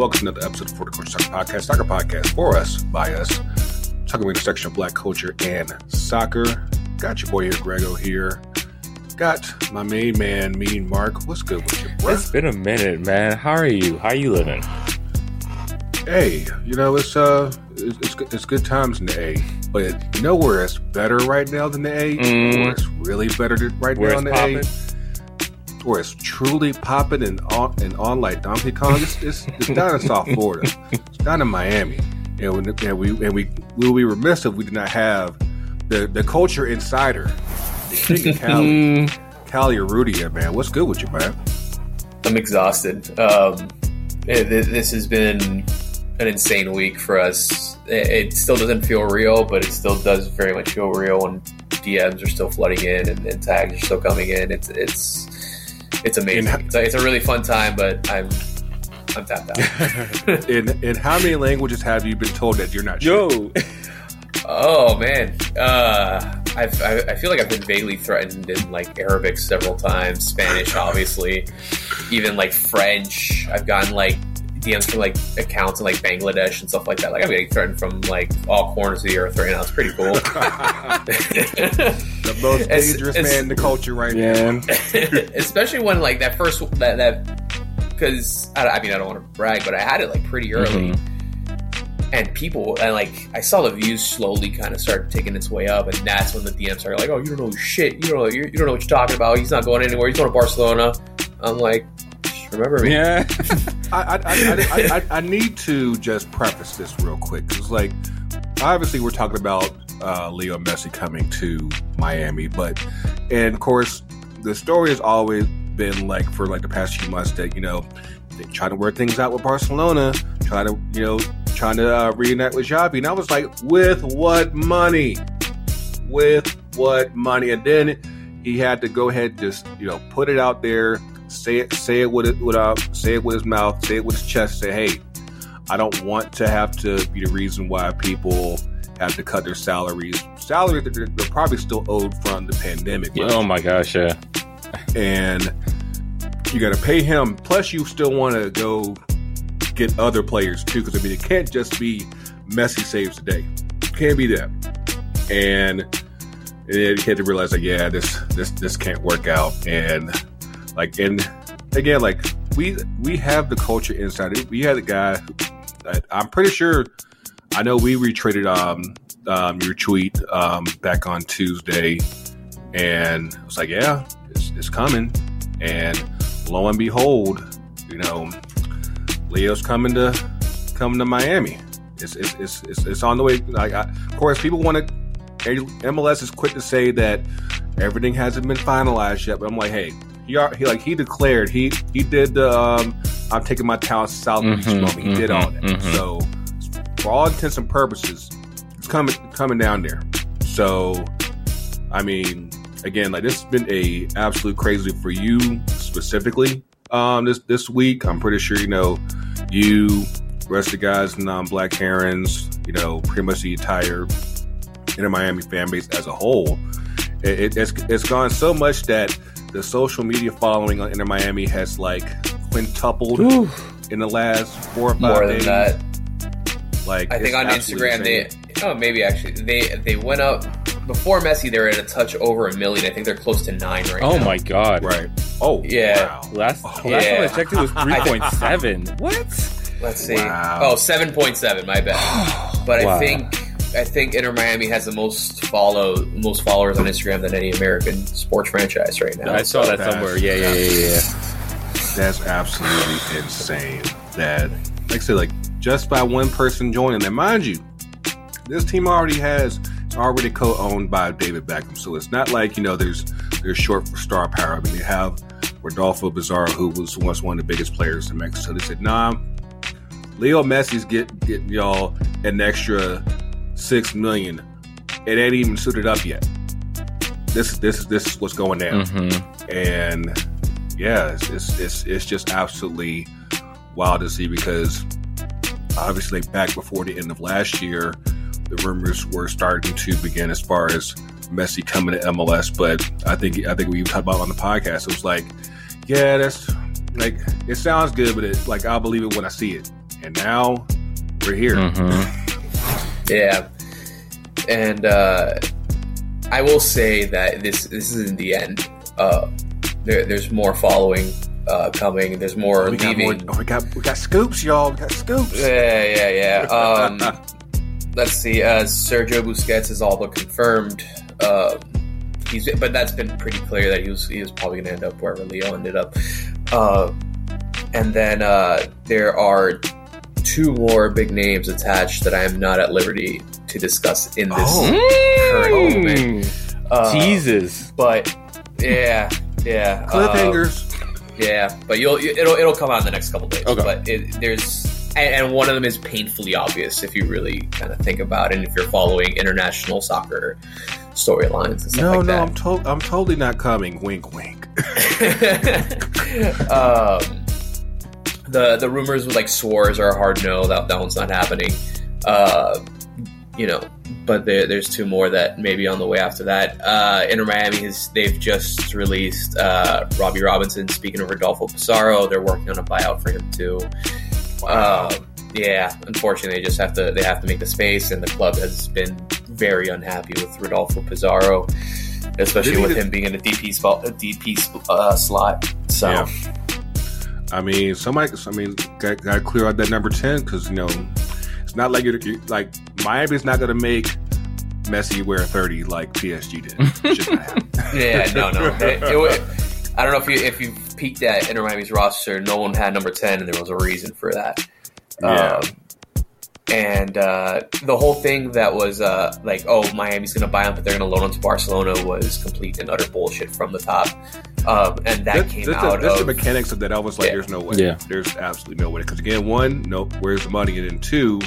Welcome to another episode of For the Culture Soccer Podcast, soccer podcast for us, by us, talking about the intersection of black culture and soccer. Got your boy here, Greggo here. Got my main man, Mean Marc. What's good with you, bro? It's been a minute, man. How are you? How you living? Hey, you know it's uh, it's, it's, it's good times in the A, but nowhere know where it's better right now than the A? Mm. It's really better right Where now in the A? Popping? where it's truly popping and on and on like Donkey Kong. It's, it's, it's down in South Florida. It's down in Miami, and, when, and we and we we will be remiss if we did not have the the culture insider, the king of Cali, Mm, Cali Urrutia, man. What's good with you, man? I'm exhausted. Um, it, it- this has been an insane week for us. It, it still doesn't feel real, but it still does very much feel real And DMs are still flooding in and, and tags are still coming in. It's it's it's amazing. And- It's, a- it's a really fun time, but I'm I'm tapped out. In in how many languages have you been told that you're not? sure? Yo, oh man, uh, I've, I, I feel like I've been vaguely threatened in like Arabic several times, Spanish, obviously, even like French. I've gotten like DMs from like accounts in like Bangladesh and stuff like that. Like I'm getting threatened from like all corners of the earth right now. It's pretty cool. the most It's- dangerous it's- man in the culture right now. man. especially when like that first that that because I, I mean I don't want to brag, but I had it like pretty early, mm-hmm. and people and like I saw the views slowly kind of start taking its way up, and that's when the DMs started like, oh, you don't know shit, you don't know you, you don't know what you're talking about. He's not going anywhere. He's going to Barcelona. I'm like, just remember me. Yeah. I, I, I, I, I, I need to just preface this real quick. It's like, obviously, we're talking about uh, Leo Messi coming to Miami, but, and of course, the story has always been like for like the past few months that, you know, they trying to work things out with Barcelona, trying to, you know, trying to uh, reunite with Xavi. And I was like, with what money? With what money? And then he had to go ahead and just, you know, put it out there say it say it with it with uh, say it with his mouth, say it with his chest, say, hey, I don't want to have to be the reason why people have to cut their salaries. Salaries that they're, they're probably still owed from the pandemic. Oh my gosh, yeah. and you got to pay him. Plus, you still want to go get other players too, because I mean, it can't just be Messi saves today. Can't be that. And you had to realize like, yeah, this this this can't work out. And like, and again, like we we have the culture inside. We had a guy. that I'm pretty sure. I know we retweeted um, um your tweet um back on Tuesday, and I was like, yeah, it's, it's coming. And lo and behold, you know, Leo's coming to coming to Miami. It's it's it's it's, it's on the way. Like, I, of course, people want to. MLS is quick to say that everything hasn't been finalized yet, but I'm like, hey, he, are, he like he declared he he did the um, I'm taking my talents south of Beach moment. He did all that. mhm, mhm. So for all intents and purposes, it's coming coming down there. So I mean, again, like this has been a absolute crazy for you specifically. Um, this this week, I'm pretty sure you know you, rest of the guys, non Black Herons, you know, pretty much the entire Inter Miami fan base as a whole. It, it, it's it's gone so much that the social media following on Inter Miami has like quintupled Whew. in the last four or five More days. than that, Like I think on Instagram insane. they oh maybe actually they they went up before Messi. They were at a touch over a million. I think they're close to nine right Oh now. Oh my god. right. Oh Yeah. wow. Last, Oh, last yeah. time I checked, it was 3.7. what? Let's see. Wow. Oh, 7.7, my bad. But Wow. I think I think Inter Miami has the most follow most followers on Instagram than any American sports franchise right now. I saw that that's- somewhere. Yeah, yeah, yeah, yeah. That's absolutely insane. That, like I said, like just by one person joining, and mind you, this team already has it's already co-owned by David Beckham, so it's not like you know there's there's short for star power. I mean, they have Rodolfo Pizarro, who was once one of the biggest players in Mexico. They said, nah, Leo Messi's get getting y'all an extra six million. It ain't even suited up yet. This this is this is what's going down Mm-hmm. and yeah, it's, it's it's it's just absolutely wild to see because obviously back before the end of last year, the rumors were starting to begin as far as Messi coming to MLS. But I think I think we talked about on the podcast. It was like, yeah, that's like it sounds good, but it's like I'll believe it when I see it. and now we're here. Mhm. Yeah, and uh, I will say that this this isn't the end. Uh, there, there's more following uh, coming. There's more We got, more, leaving. oh, we got we got scoops, y'all. We got scoops. Yeah, yeah, yeah. Um, let's see. Uh, Sergio Busquets is all but confirmed. Um, he's, but that's been pretty clear that he was he was probably going to end up wherever Leo ended up. Uh, and then uh, there are two more big names attached that I am not at liberty to discuss in this Oh. current Mm. moment. Uh, Jesus. But yeah, yeah. uh, Cliffhangers. yeah, but you'll it'll it'll come out in the next couple days. Okay. But it, there's and, and one of them is painfully obvious if you really kind of think about it, and if you're following international soccer storylines and stuff no, like no, I'm to- I'm totally not coming. Wink, wink. um, the the rumors with like Suarez are a hard no. That that one's not happening. Uh, you know, but there, there's two more that may be on the way after that. Uh, Inter Miami has they've just released uh, Robbie Robinson. Speaking of Rodolfo Pizarro, they're working on a buyout for him too. Uh, yeah, unfortunately, they just have to they have to make the space, and the club has been very unhappy with Rodolfo Pizarro, especially with him being in a DP spot, a DP uh, slot. So. Yeah. I mean, somebody. I mean, got, got to clear out that number ten because you know it's not like you're, you like Miami's not going to make Messi wear thirty like PSG did. It's just not happening. Yeah, no, no. It- it wa- I don't know if you if you peeked at Inter Miami's roster, no one had number ten, and there was a reason for that. Yeah. Um, and uh, the whole thing that was uh, like, oh, Miami's going to buy him, but they're going to loan him to Barcelona was complete and utter bullshit from the top. Um, and that This- came this, out this of the mechanics of that. I was like, Yeah. there's no way. Yeah. There's absolutely no way. Because again, one, no, where's the money? And then two,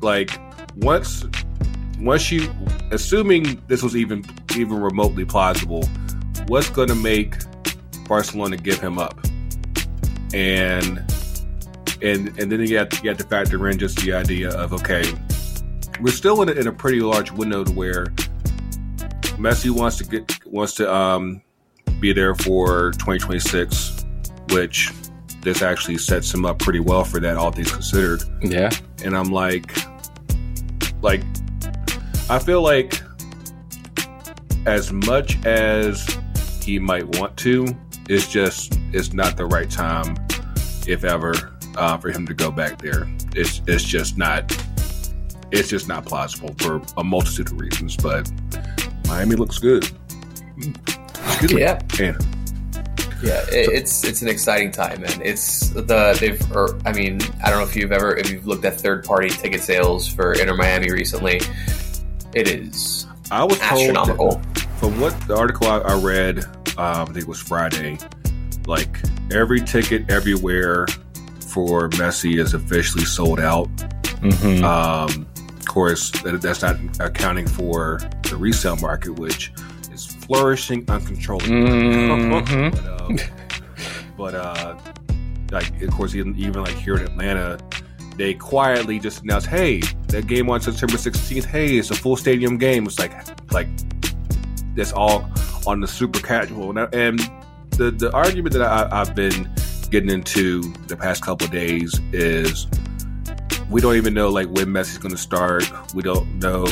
like once, once you, assuming this was even even remotely plausible, what's going to make Barcelona give him up? And and and then you have, you have to factor in just the idea of okay, we're still in a, in a pretty large window to where Messi wants to get wants to um be there for 2026, which this actually sets him up pretty well for that, all things considered. Yeah. And I'm like, like, I feel like as much as he might want to, it's just it's not the right time, if ever, uh, for him to go back there. It's it's just not. It's just not plausible for a multitude of reasons, but Miami looks good. Excuse me. Yeah. And Yeah, it, it's it's an exciting time, man. It's the they've. Or, I mean, I don't know if you've ever if you've looked at third party ticket sales for Inter Miami recently. It is I was told astronomical. from what the article I, I read, um, I think it was Friday, like every ticket everywhere for Messi is officially sold out. Mm-hmm. Um, of course, that, that's not accounting for the resale market, which is flourishing uncontrollably. Mhm. but, um, but uh, like of course, even, even like here in Atlanta, they quietly just announced, "Hey, that game on September 16th. Hey, it's a full stadium game." It's like like that's all on the super casual. And, and the the argument that I, I've been getting into the past couple of days is we don't even know like when Messi's going to start. We don't know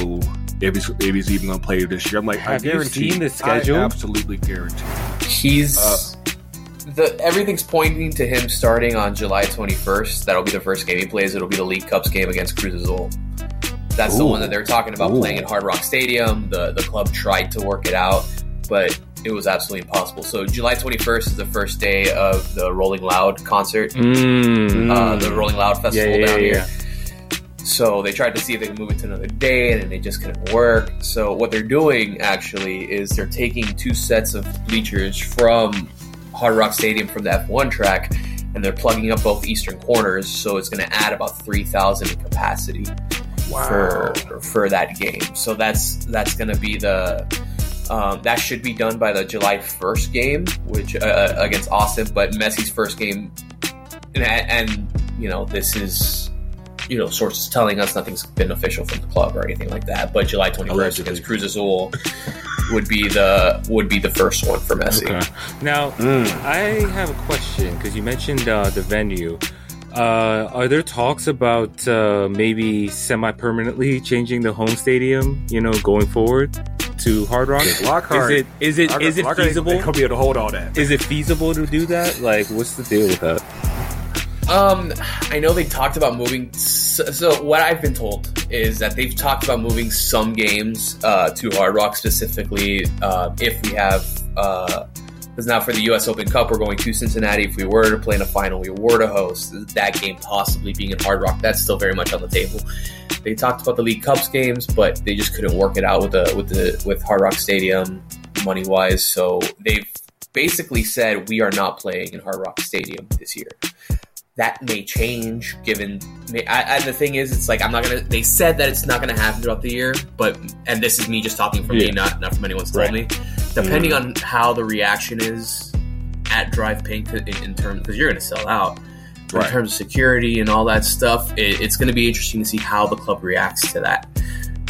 if he's if he's even going to play this year. I'm like, Have I you guarantee, seen the schedule? I absolutely guarantee. He's Uh, the everything's pointing to him starting on July 21st. That'll be the first game he plays. It'll be the Leagues Cup game against Cruz Azul. That's the one that they're talking about Ooh. playing at Hard Rock Stadium. The the club tried to work it out, but it was absolutely impossible. So July 21st is the first day of the Rolling Loud concert, Mm. uh, the Rolling Loud Festival yeah, down yeah. here. So they tried to see if they could move it to another day, and they just couldn't work. So what they're doing actually is they're taking two sets of bleachers from Hard Rock Stadium from the F1 track, and they're plugging up both eastern corners. So it's going to add about three thousand in capacity for for that game. So that's that's going to be the um, that should be done by the July first game, which uh, against Austin. But Messi's first game, and, and you know this is you know sources telling us nothing's been official from the club or anything like that. But July twenty first Allegedly. against Cruz Azul would be the would be the first one for Messi. Okay. Now, Mm. I have a question because you mentioned uh, the venue. Uh, are there talks about uh, maybe semi-permanently changing the home stadium? You know, going forward to Hard Rock. Lockhart. Is it is it Lockhart- is it Lockhart feasible? ain't gonna be able to hold all that. Is it feasible to do that? Like, what's the deal with that? Um, I know they talked about moving. So, so what I've been told is that they've talked about moving some games uh, to Hard Rock specifically. Uh, if we have, because now for the U.S. Open Cup, we're going to Cincinnati. If we were to play in a final, we were to host that game, possibly being in Hard Rock. That's still very much on the table. They talked about the Leagues Cup games, but they just couldn't work it out with the with the with Hard Rock Stadium money wise. So they've basically said we are not playing in Hard Rock Stadium this year that may change given I, I, the thing is it's like i'm not gonna they said that it's not gonna happen throughout the year but and this is me just talking from me not not from anyone's told Right. me depending mm-hmm. on how the reaction is at DRV PNK in, in terms because you're gonna sell out Right. in terms of security and all that stuff it, it's gonna be interesting to see how the club reacts to that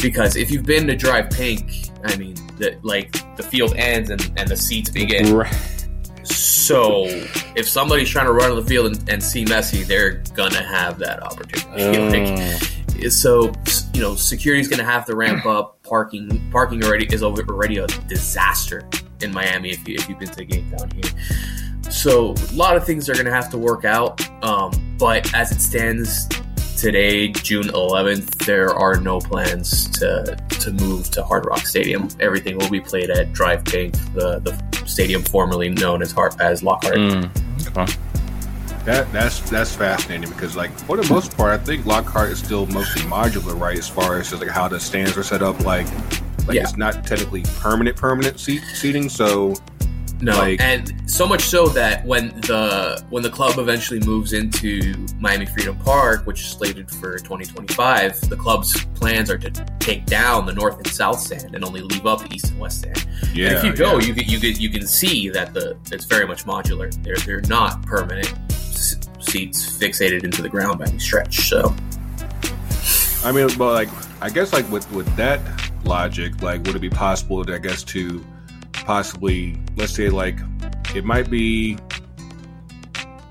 because if you've been to DRV PNK i mean the, like the field ends and, and the seats begin Right. So if somebody's trying to run on the field and, and see Messi, they're gonna have that opportunity. Like, so you know, security's gonna have to ramp up. Parking, parking already is already a disaster in Miami. If, you, if you've been to a game down here, so a lot of things are gonna have to work out. Um, but as it stands today, June 11th, there are no plans to to move to Hard Rock Stadium. Everything will be played at DRV PNK, the the stadium formerly known as Hart as Lockhart. mm, okay. That that's that's fascinating because like for the most part, I think Lockhart is still mostly modular, right? As far as just like how the stands are set up, like like Yeah. it's not technically permanent permanent seat seating. So No, Like- and so much so that when the when the club eventually moves into Miami Freedom Park, which is slated for 2025, the club's plans are to take down the north and south stand and only leave up the east and west stand. yeah, and if you go, yeah. you can you can you can see that the it's very much modular. They're they're not permanent seats fixated into the ground by any stretch. So I mean, but like, I guess like with with that logic, like, would it be possible, to, I guess, to possibly, let's say, like, it might be,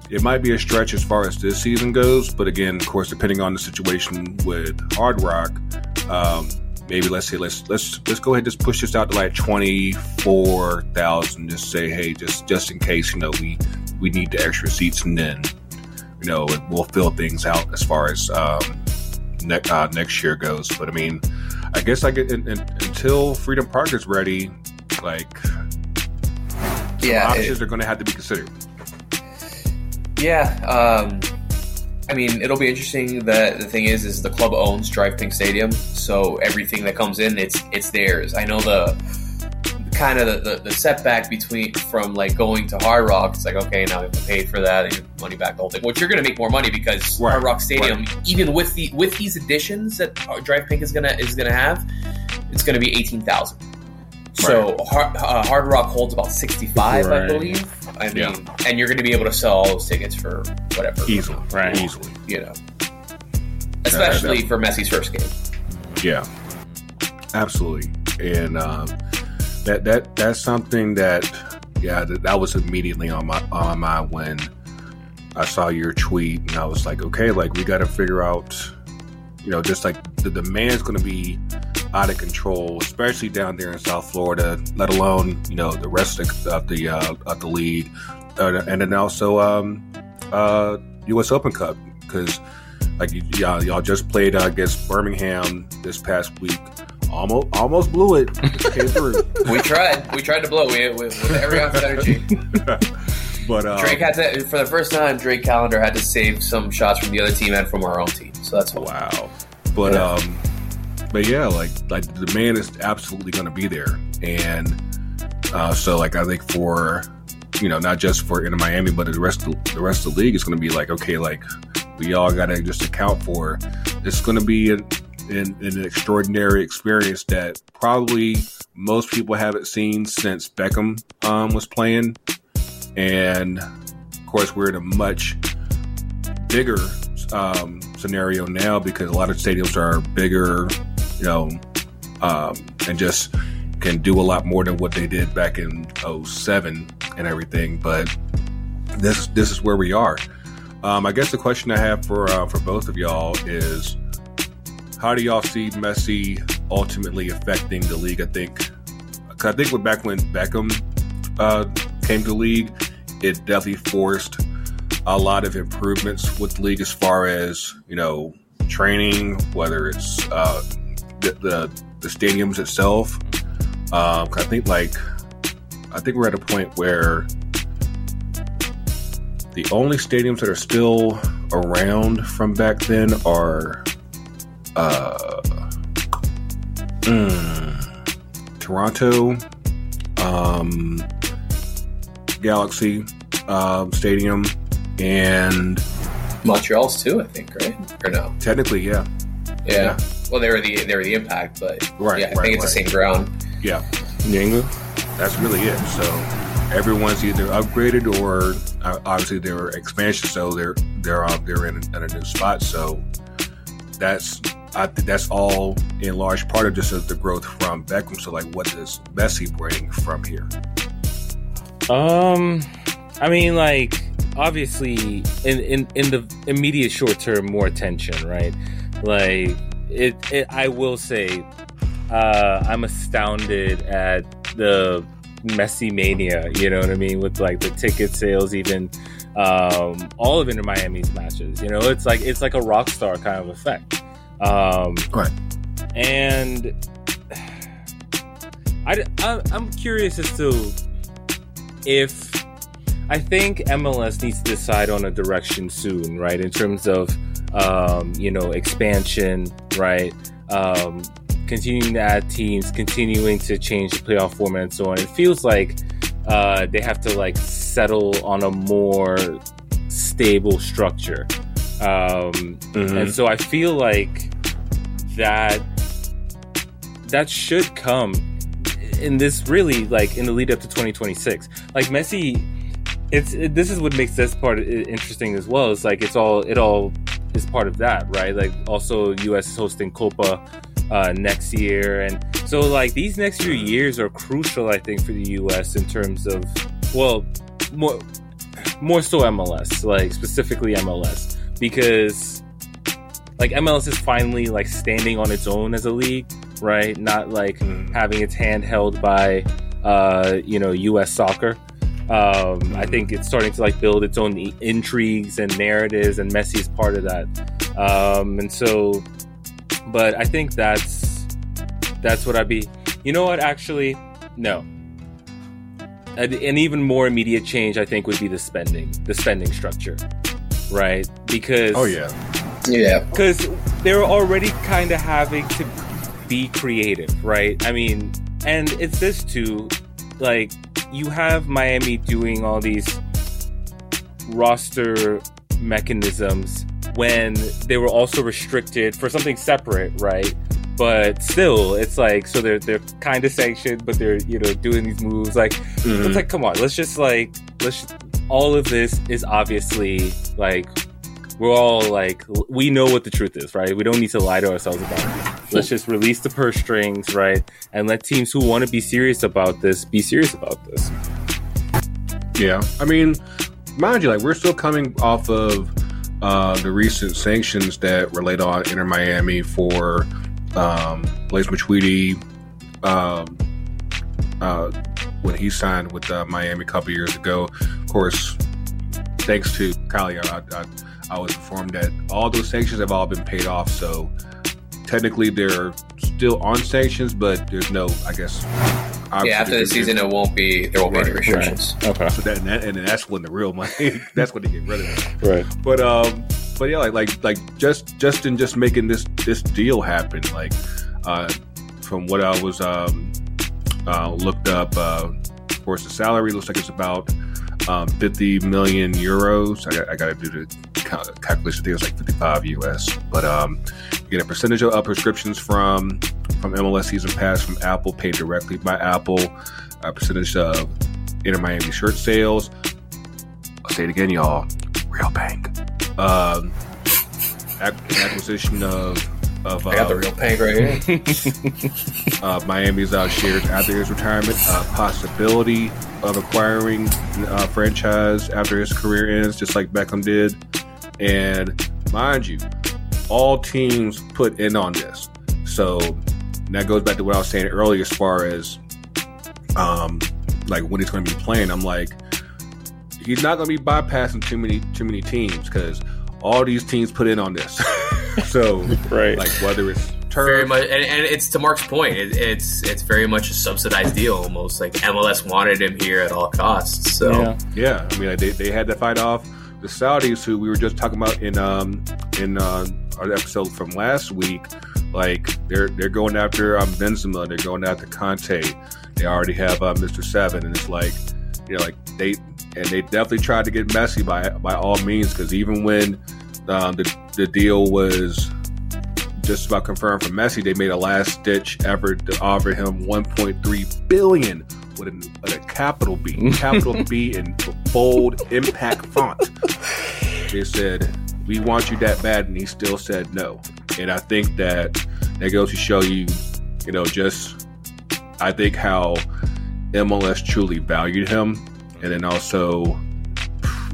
it might be a stretch as far as this season goes, but again, of course, depending on the situation with Hard Rock, um, maybe let's say let's let's let's go ahead and just push this out to like twenty four thousand. Just say, hey, just just in case, you know, we we need the extra seats, and then you know we'll fill things out as far as um, ne- uh, next year goes. But I mean, I guess like in, in, until Freedom Park is ready, like yeah, options are going to have to be considered. Yeah, um, I mean, it'll be interesting. That the thing is, is the club owns DRV PNK Stadium, so everything that comes in, it's it's theirs. I know the kind of the, the, the setback between from like going to Hard Rock. It's like okay, now we have to pay for that and money back the whole thing. Which you're going to make more money because Right, Hard Rock Stadium, even with the with these additions that Drive Pink is gonna is gonna have, it's going to be eighteen thousand. So Hard, uh, Hard Rock holds about sixty five, I believe. I mean, Yeah. and you're going to be able to sell all those tickets for whatever, Easily, Right. Easily, you know. Especially for Messi's first game. yeah, absolutely. And um, that that that's something that yeah that, that was immediately on my on my when I saw your tweet, and I was like, okay, like we got to figure out, you know, just like the demand's going to be out of control, especially down there in South Florida. Let alone you know the rest of the of the, uh, of the league, uh, and then also um, uh, U.S. Open Cup because like y- y'all, y'all just played uh, against Birmingham this past week. Almost almost blew it. Came through. We tried. We tried to blow we, with, with every ounce of energy. but uh, Drake had to, for the first time, Drake Callender had to save some shots from the other team and from our own team. So that's. Wow. But Yeah. um but yeah, like like the demand is absolutely gonna be there. And uh so like I think for you know, not just for in Miami, but the rest of the rest of the league is gonna be like, okay, like we all gotta just account for it's gonna be an, an, an extraordinary experience that probably most people haven't seen since Beckham um, was playing. And of course we're in a much bigger um, scenario now because a lot of stadiums are bigger, you know, um, and just can do a lot more than what they did back in 07 and everything. But this this is where we are. Um, I guess the question I have for uh, for both of y'all is, how do y'all see Messi ultimately affecting the league? I think, I think when back when Beckham uh, came to the league, it definitely forced a lot of improvements with the league as far as you know training, whether it's uh, the, the, the stadiums itself. Um, I think like I think we're at a point where the only stadiums that are still around from back then are uh, mm, Toronto, um, Galaxy um, Stadium, and Montreal's too, I think, right? Or no? technically, yeah, Yeah. Yeah. Well, they were the they were the impact, but Right, yeah, I right, think it's the same ground. yeah, New England. that's really it. So everyone's either upgraded or uh, obviously they're expansion, so they're they're uh, they're in a, in a new spot. So that's I think that's all in large part of just the growth from Beckham. So like, what does Messi bring from here? Um, I mean, like obviously, in in in the immediate short term, more attention, right? Like it, it I will say, uh, I'm astounded at the Messi mania. You know what I mean? With like the ticket sales, even um, all of Inter Miami's matches. You know, it's like it's like a rock star kind of effect. Um, Right. And I, I I'm curious as to if I think MLS needs to decide on a direction soon, right? In terms of um, you know expansion, right? Um, continuing to add teams, continuing to change the playoff format, and so on. It feels like uh, they have to like settle on a more stable structure, um, and so I feel like that that should come in this really like in the lead up to 2026 like messi it's it, this is what makes this part interesting as well it's like it's all it all is part of that right like also us hosting copa uh, next year and so like these next few years are crucial i think for the us in terms of well more more so mls like specifically mls because like MLS is finally like standing on its own as a league, right? Not like Mhm. having its hand held by uh, you know U.S. soccer. Um, I think it's starting to like build its own i- intrigues and narratives, and Messi is part of that. Um, and so, but I think that's that's what I'd be. You know what? Actually, no. An, an even more immediate change, I think, would be the spending, the spending structure, right? Because Oh yeah, Yeah. because they're already kind of having to be creative, right? I mean, and it's this too. Like, you have Miami doing all these roster mechanisms when they were also restricted for something separate, right? But still, it's like so they're they're kind of sanctioned, but they're you know doing these moves. Like Mhm. it's like come on, let's just like let's. all of this is obviously like we're all like we know what the truth is, right? We don't need to lie to ourselves about it. Let's just release the purse strings, right? And let teams who want to be serious about this be serious about this. Yeah, I mean, mind you, like we're still coming off of uh, the recent sanctions that relate on Inter Miami for um, Blaise Matuidi um, uh, when he signed with uh, Miami a couple years ago. Of course, thanks to Kylie, I, I, I was informed that all those sanctions have all been paid off. So technically, they're still on sanctions, but there's no, I guess. Yeah, after the season, it won't be there won't be any Right, restrictions. Okay. So that, and, that, and that's when the real money. that's when they get rid of it. Right. But um, but yeah, like like like just Justin just making this this deal happen. Like uh, from what I was um uh, looked up, uh, of course the salary looks like it's about um, 50 million euros. I got, I got to do the calculation. I think it's like 55 US. But um, you get a percentage of uh, prescriptions from from MLS season pass from Apple, paid directly by Apple. A percentage of Inter Miami shirt sales. I'll say it again, y'all. Real bank. Um, ac- acquisition of of I got the uh, real pank right here. uh, Miami's uh, shares after his retirement, uh, possibility of acquiring a franchise after his career ends, just like Beckham did. And mind you, all teams put in on this. So that goes back to what I was saying earlier as far as um like when he's going to be playing. I'm like, he's not going to be bypassing too many too many teams because all these teams put in on this. so right, like whether it's turf, very much, and, and it's to Marc's point. It, it's it's very much a subsidized deal, almost like MLS wanted him here at all costs. So yeah, yeah I mean like they they had to fight off the Saudis, who we were just talking about in um in uh, our episode from last week. Like they're they're going after um, Benzema, they're going after Kanté. They already have uh, Mr. Seven, and it's like you know like they and they definitely tried to get Messi by by all means because even when um, the the deal was just about confirmed for Messi, they made a last ditch effort to offer him 1.3 billion with a, with a capital B, capital B in bold impact font. They said, "We want you that bad," and he still said no. And I think that that goes to show you, you know, just I think how MLS truly valued him, and then also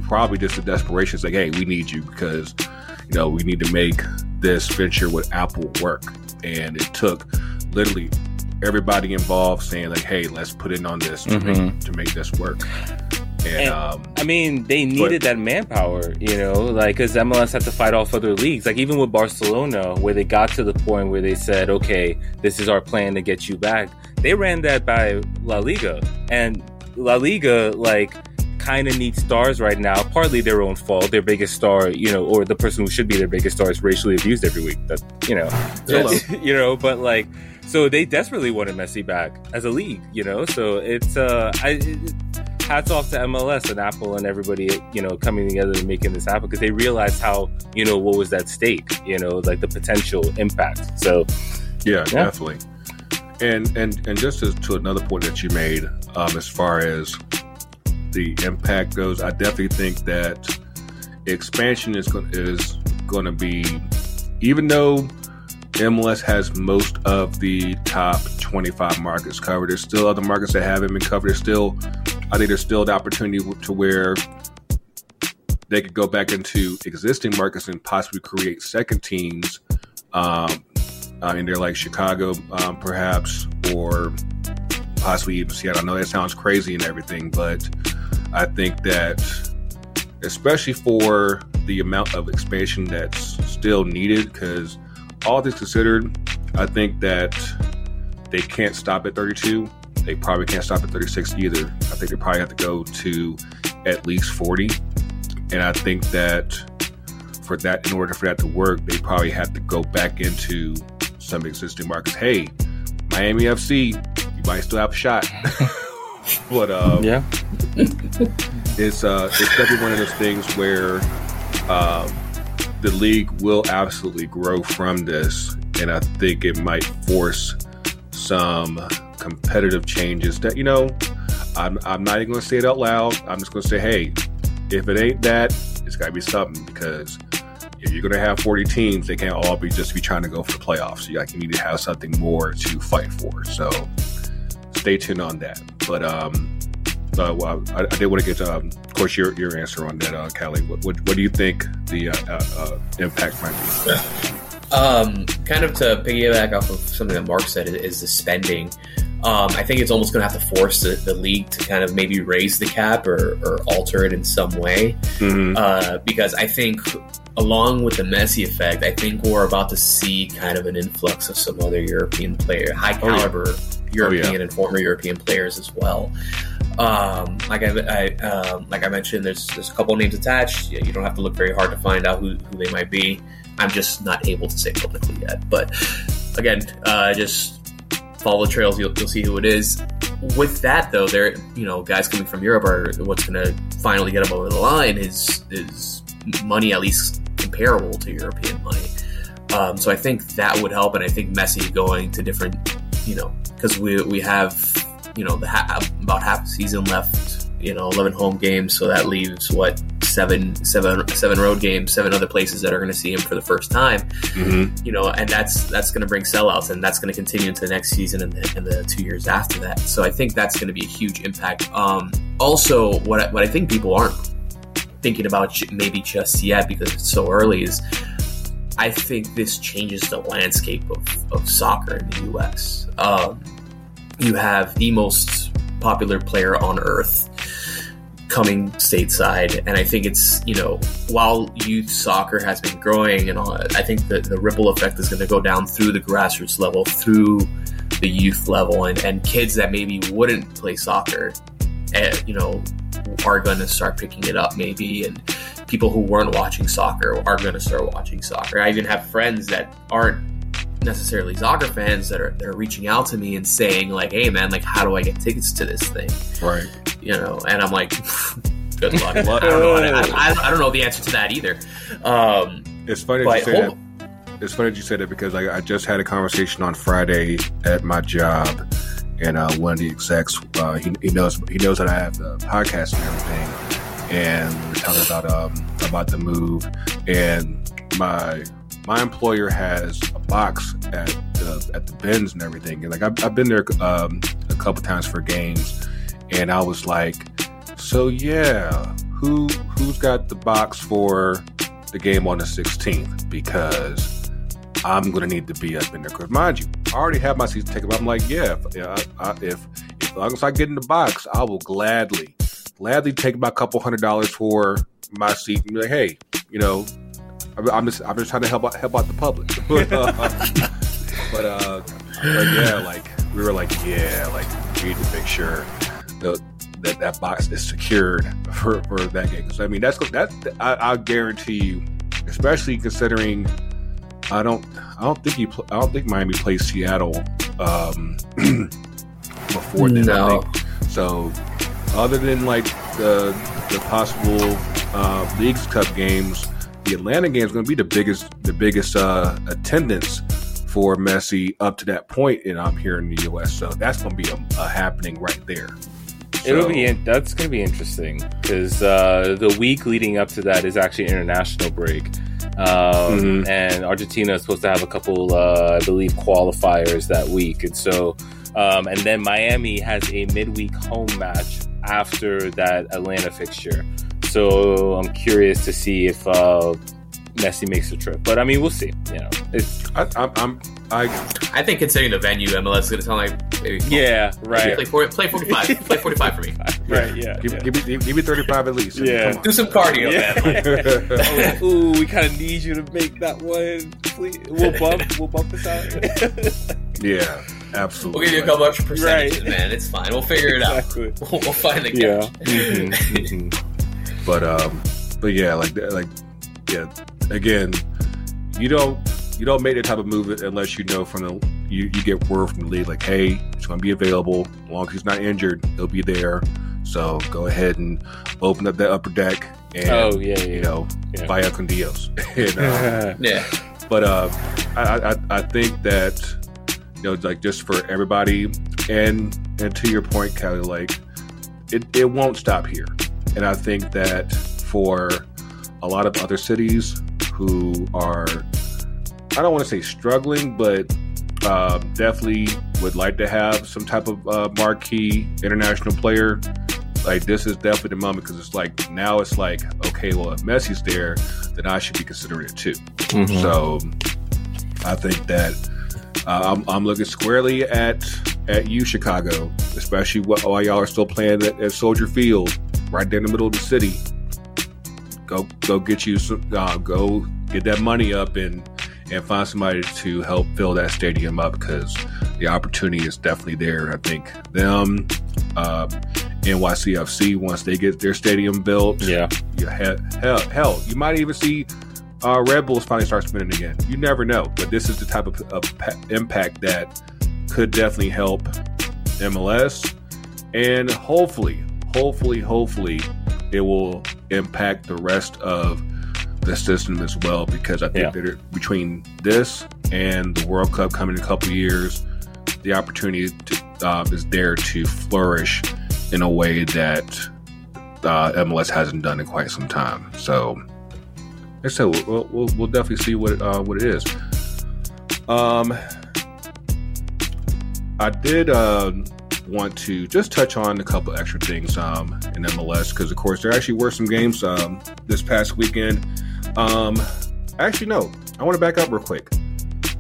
probably just the desperation. It's like, hey, we need you because you know we need to make this venture with Apple work, and it took literally everybody involved saying like, hey, let's put in on this to Mhm. make to make this work. And, And- um, I mean, they needed that manpower, you know, like because MLS had to fight off other leagues. Like even with Barcelona, where they got to the point where they said, "Okay, this is our plan to get you back." They ran that by La Liga, and La Liga like kind of needs stars right now. Partly their own fault. Their biggest star, you know, or the person who should be their biggest star is racially abused every week. That you know, that's- you know, but like. So they desperately wanted Messi back as a league, you know. So it's uh, I, it, hats off to MLS and Apple and everybody, you know, coming together and making this happen because they realized how, you know, what was at stake, you know, like the potential impact. So, Yeah, Yeah. definitely. And and and just as, to another point that you made, um, as far as the impact goes, I definitely think that expansion is going is going to be, even though MLS has most of the top twenty five markets covered, there's still other markets that haven't been covered. There's still, I think, there's still the opportunity to where they could go back into existing markets and possibly create second teams. Um, mean, they're like Chicago, um, perhaps, or possibly even Seattle. I know that sounds crazy and everything, but I think that, especially for the amount of expansion that's still needed, because all this considered, I think that they can't stop at 32. They probably can't stop at 36 either. I think they probably have to go to at least 40. And I think that for that, in order for that to work, they probably have to go back into some existing markets. Hey, Miami FC, you might still have a shot. but um, yeah. it's uh, it's definitely one of those things where um, the league will absolutely grow from this, and I think it might force some competitive changes that you know. I'm, I'm not even going to say it out loud. I'm just going to say, hey, if it ain't that, it's got to be something because if you're going to have 40 teams, they can't all be just be trying to go for the playoffs. You, like, you need to have something more to fight for. So stay tuned on that. But um, uh, I, I did want to get, um, of course, your your answer on that, uh, Cali. What, what what do you think the uh, uh, uh, impact might be? Um, kind of to piggyback off of something that Marc said is the spending. Um, I think it's almost going to have to force the, the league to kind of maybe raise the cap or, or alter it in some way. Mm-hmm. Uh, because I think, along with the Messi effect, I think we're about to see kind of an influx of some other European player, high Oh, yeah. caliber European yeah. and former European players as well. Um, like I, I um, like I mentioned, there's there's a couple names attached. You don't have to look very hard to find out who, who they might be. I'm just not able to say publicly yet. But again, uh, just follow the trails. You'll, you'll see who it is. With that though, there you know guys coming from Europe are what's going to finally get them over the line is is money at least comparable to European money. Um, so I think that would help, and I think Messi going to different, you know, because we we have you know the ha- about half season left. You know, eleven home games, so that leaves what seven seven seven road games, seven other places that are going to see him for the first time Mm-hmm. you know, and that's that's going to bring sellouts, and that's going to continue into the next season and the, and the two years after that. So I think that's going to be a huge impact. Um, also, what I, what I think people aren't thinking about maybe just yet because it's so early is I think this changes the landscape of, of soccer in the U.S. Um, you have the most popular player on earth coming stateside, and I think it's you know while youth soccer has been growing and all, I think that the ripple effect is going to go down through the grassroots level, through the youth level, and, and kids that maybe wouldn't play soccer, and, you know, are going to start picking it up maybe, and people who weren't watching soccer are going to start watching soccer. I even have friends that aren't necessarily soccer fans that are that are reaching out to me and saying like, "Hey, man, like, how do I get tickets to this thing?" Right. You know, and I'm like, "Good luck." I don't know. I, I, I, don't know the answer to that either. Um, it's funny that you say that. It's funny that you said it because like, I just had a conversation on Friday at my job, and uh, one of the execs, uh, he, he knows he knows that I have the podcast and everything and we are talking about um, about the move. And my my employer has a box at the at the Benz and everything. And like I've, I've been there um, a couple times for games, and I was like, so yeah, who who's got the box for the game on the 16th? Because I'm gonna need to be up in there. Because mind you, I already have my season ticket. But I'm like, yeah, if, if, if as long as I get in the box, I will gladly gladly take my couple hundred dollars for my seat and be like, hey, you know, I'm just I'm just trying to help out help out the public. but, uh, but uh, but yeah, like we were like, yeah, like we need to make sure the, that that box is secured for, for that game. Because I mean, that's that I, I guarantee you, especially considering I don't I don't think you I don't think Miami plays Seattle um, before then. No. So other than like the the possible uh, Leagues Cup games, the Atlanta game is going to be the biggest the biggest uh, attendance for Messi up to that point, and I'm here in the U.S. So that's going to be a, a happening right there. So, It'll be in, that's going to be interesting because uh, the week leading up to that is actually international break. Um, mm-hmm. and Argentina is supposed to have a couple, uh, I believe, qualifiers that week, and so, um, and then Miami has a midweek home match after that Atlanta fixture. So I'm curious to see if uh, Messi makes the trip. But I mean, we'll see. You know, it's, I, I'm, I'm I I think considering the venue, MLS is going to sound like maybe, yeah, right. Play, for, play 45, play 45 for me. Right, yeah. Give, yeah. give, me, give me 35 at least. Yeah, do some cardio, yeah. man. ooh, we kind of need you to make that one. Please, we'll bump, we'll bump this out. yeah. Absolutely. We'll give you a couple extra percentages, right. man. It's fine. We'll figure exactly. it out. We'll, we'll, find the catch. Yeah. Mm-hmm, mm-hmm. But um, but yeah, like like yeah. Again, you don't you don't make that type of move unless you know from the you, you get word from the league like, hey, it's going to be available. As long as he's not injured, he'll be there. So go ahead and open up that upper deck and oh yeah, yeah you know yeah. vaya con Dios. and, uh, yeah. But uh, I, I I think that you know, like just for everybody. And and to your point, Kelly, like it, it won't stop here. And I think that for a lot of other cities who are, I don't want to say struggling, but uh, definitely would like to have some type of uh, marquee international player. Like this is definitely the moment because it's like now it's like okay, well if Messi's there, then I should be considering it too. Mm-hmm. So I think that uh, I'm, I'm, looking squarely at at you, Chicago, especially while y'all are still playing at, at, Soldier Field, right there in the middle of the city. Go go get you some, uh, go get that money up and and find somebody to help fill that stadium up because the opportunity is definitely there. I think them, uh, NYCFC, once they get their stadium built, yeah, you hell, hell, you might even see uh, Red Bulls finally start spinning again. You never know, but this is the type of, of impact that could definitely help MLS, and hopefully, hopefully, hopefully, it will impact the rest of the system as well. Because I think yeah. that between this and the World Cup coming in a couple years, the opportunity to, uh, is there to flourish in a way that uh, MLS hasn't done in quite some time. So I said, we'll, we'll, we'll definitely see what uh, what it is. Um, I did uh, want to just touch on a couple extra things um, in MLS because, of course, there actually were some games um, this past weekend. Um, actually, no, I want to back up real quick.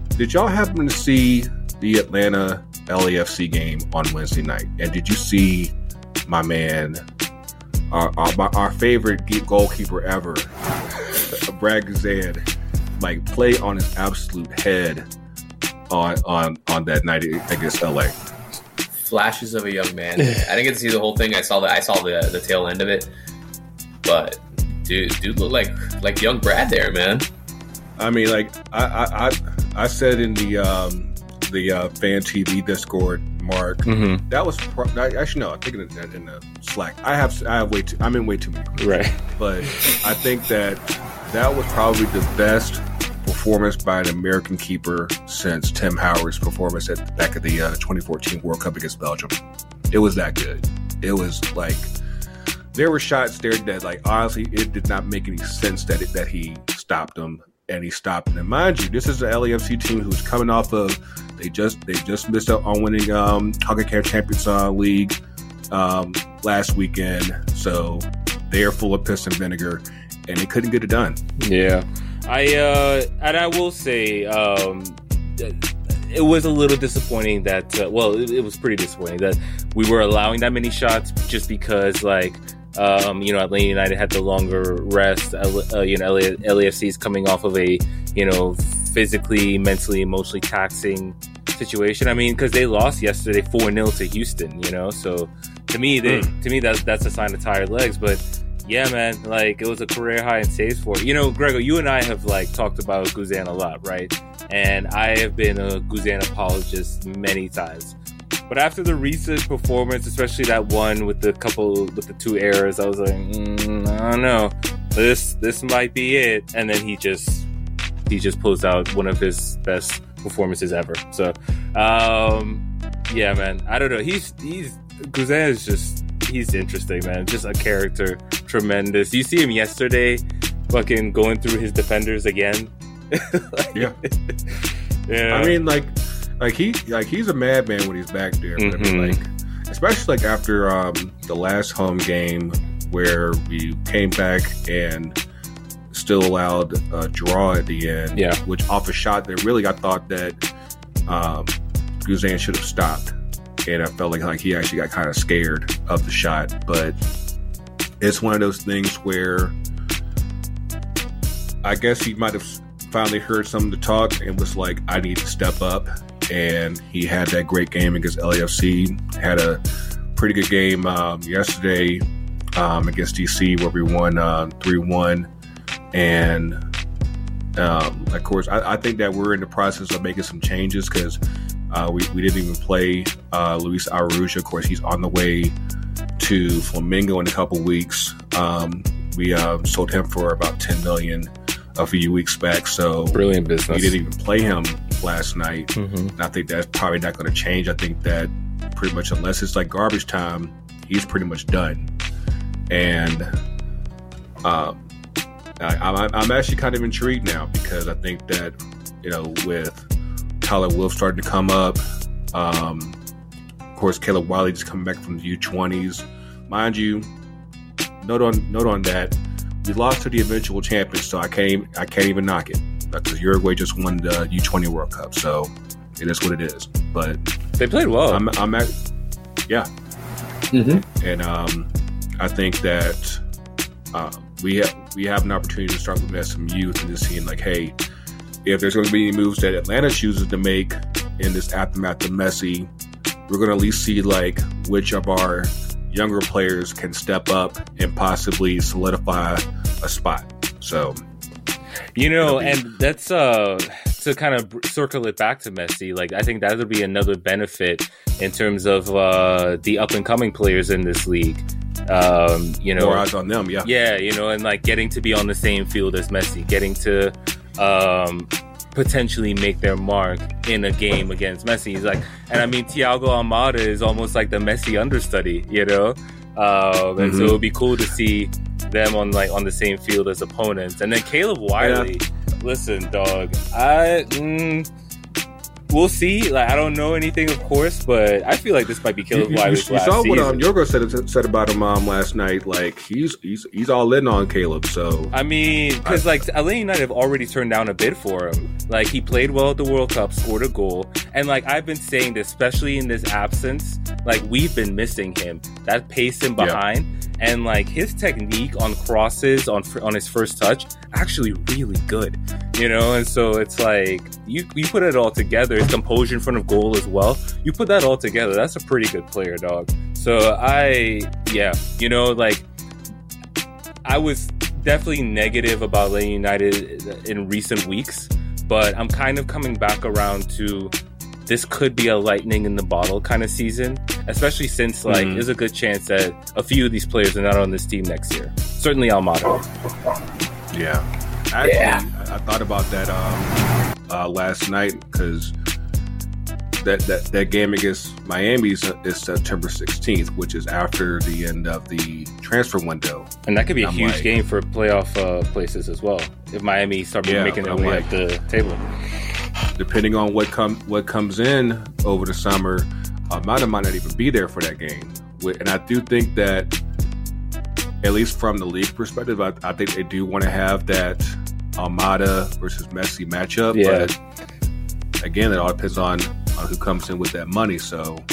Did y'all happen to see the Atlanta LAFC game on Wednesday night? And did you see my man, our, our, our favorite goalkeeper ever, Brad Guzan, like play on his absolute head on on on that night against LA? Flashes of a young man. I didn't get to see the whole thing. I saw the I saw the the tail end of it, but dude, dude looked like like young Brad there, man. I mean, like I I I, I said in the um the uh, fan TV Discord, Marc. Mm-hmm. That was pro- actually no. I'm thinking in, in the Slack. I have I have way too. I'm in way too many. Groups. Right. But I think that that was probably the best performance by an American keeper since Tim Howard's performance at back of the uh, 2014 World Cup against Belgium. It was that good. It was like there were shots there that, like, honestly, it did not make any sense that it, that he stopped them and he stopped. Them. And mind you, this is the LAFC team who's coming off of they just they just missed out on winning um CONCACAF Champions uh, League um, last weekend, so they are full of piss and vinegar, and they couldn't get it done. Yeah, I uh, and I will say um, it was a little disappointing that uh, well, it, it was pretty disappointing that we were allowing that many shots just because like um, you know, Atlanta United had the longer rest. Uh, you know, LAFC is coming off of a, you know, physically, mentally, emotionally taxing situation. I mean, because they lost yesterday four 0 to Houston. You know, so to me, they, mm. to me that that's a sign of tired legs. But yeah, man, like it was a career high in saves for you know, Greggo. You and I have like talked about Guzan a lot, right? And I have been a Guzan apologist many times. But after the recent performance, especially that one with the couple with the two errors, I was like, mm, I don't know, this this might be it. And then he just he just pulls out one of his best performances ever. So, um, yeah, man, I don't know. He's he's Guzan is just he's interesting, man. Just a character, tremendous. You see him yesterday, fucking going through his defenders again. like, yeah. yeah. I mean, like like he like he's a madman when he's back there. Mm-hmm. I mean, like especially like after um, the last home game where we came back and still allowed a draw at the end. Yeah, which off a shot that really I thought that um, Guzan should have stopped, and I felt like like he actually got kind of scared of the shot, but it's one of those things where I guess he might have finally heard some of the talk and was like, I need to step up and he had that great game against LAFC. Had a pretty good game um, yesterday um, against DC where we won uh, three uh, one, and um, of course I, I, think that we're in the process of making some changes because uh, we we didn't even play uh, Luis Araujo. Of course, he's on the way to Flamengo in a couple weeks. Um, we uh, sold him for about ten million a few weeks back. So brilliant business. We didn't even play him last night. Mm-hmm. I think that's probably not going to change. I think that pretty much unless it's like garbage time, he's pretty much done. And um, I, am actually kind of intrigued now because I think that you know with Tyler Wolff starting to come up, um, of course Caleb Wiley just coming back from the U20s. Mind you, note on note on that we lost to the eventual champions, so I can't I can't even knock it because Uruguay just won the U20 World Cup, so it is what it is. But they played well. I'm, I'm at yeah, mm-hmm. and um, I think that uh, we have we have an opportunity to start looking at some youth and just seeing like, hey, if there's going to be any moves that Atlanta chooses to make in this aftermath of Messi, we're going to at least see like which of our younger players can step up and possibly solidify a spot. So, you know, be- and that's uh to kind of circle it back to Messi. Like, I think that would be another benefit in terms of uh the up and coming players in this league. Um, you know, more eyes on them, yeah, yeah, you know, and like getting to be on the same field as Messi, getting to um potentially make their mark in a game against Messi. He's like, and I mean, Thiago Almada is almost like the Messi understudy, you know. Um, and mm-hmm. so it would be cool to see them on like on the same field as opponents. And then Caleb Wiley, yeah. listen, dog, I. Mm, we'll see. Like I don't know anything, of course, but I feel like this might be Caleb You, you, Wiley's you saw what um. Yorgo said said about him um, last night. Like he's he's he's all in on Caleb. So I mean, because like LA United have already turned down a bid for him. Like he played well at the World Cup, scored a goal, and like I've been saying, this, especially in this absence, like we've been missing him. That pace him Yeah. behind, and like his technique on crosses on on his first touch, actually really good. You know, and so it's like you you put it all together. His composure in front of goal as well. You put that all together. That's a pretty good player, dog. So I, yeah, you know, like I was definitely negative about Lane United in recent weeks, but I'm kind of coming back around to this could be a lightning in the bottle kind of season, especially since like Mhm. there's a good chance that a few of these players are not on this team next year. Certainly Almada. yeah, actually, Yeah. I, I thought about that um, uh, last night because that, that that game against Miami is, is September 16th, which is after the end of the transfer window. And that could be a I'm huge like- game for playoff uh, places as well. If Miami starts Yeah, making their way like- up the table. Depending on what come what comes in over the summer, Almada might not even be there for that game. And I do think that, at least from the league perspective, I, I think they do want to have that Almada versus Messi matchup. Yeah. But again, it all depends on, on who comes in with that money. So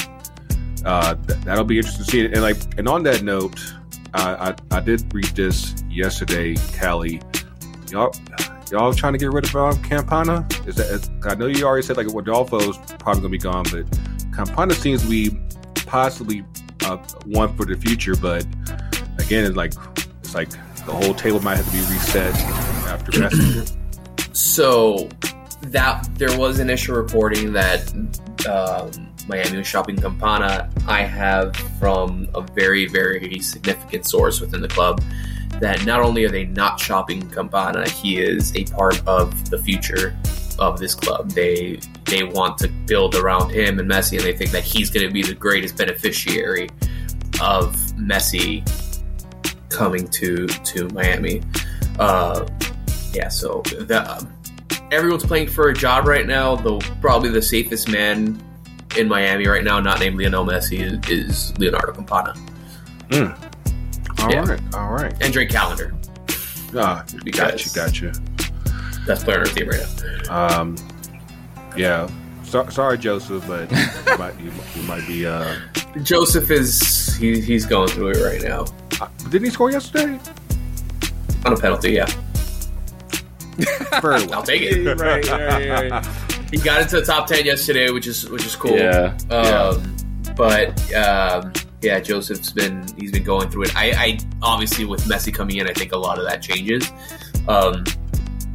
uh, th- that'll be interesting to see. And like, and on that note, I, I I did read this yesterday, Cali. Y'all, y'all trying to get rid of um, Campana? Is that? Is, I know you already said like Rodolfo's probably gonna be gone, but Campana seems to be possibly uh, one for the future. But again, it's like it's like the whole table might have to be reset after. So that there was initial reporting that um, Miami was shopping Campana. I have from a very very significant source within the club that not only are they not shopping Campana, he is a part of the future of this club. They they want to build around him and Messi, and they think that he's going to be the greatest beneficiary of Messi coming to to Miami. Uh, yeah, so the, everyone's playing for a job right now. Though probably the safest man in Miami right now, not named Lionel Messi, is, is Leonardo Campana All Yeah. right, all right. and Drake Callender. Ah, gotcha, gotcha. That's player on our team right now. Um, yeah. So, sorry, Josef, but you might, you, you might be. Uh, Josef is he, he's going through it right now uh, didn't he score yesterday? on a penalty. Yeah, Very well. I'll take it. right, right, right. He got into the top ten yesterday, which is which is cool. Yeah. Um, but um, yeah, Josef's been he's been going through it. I, I obviously with Messi coming in, I think a lot of that changes. Um,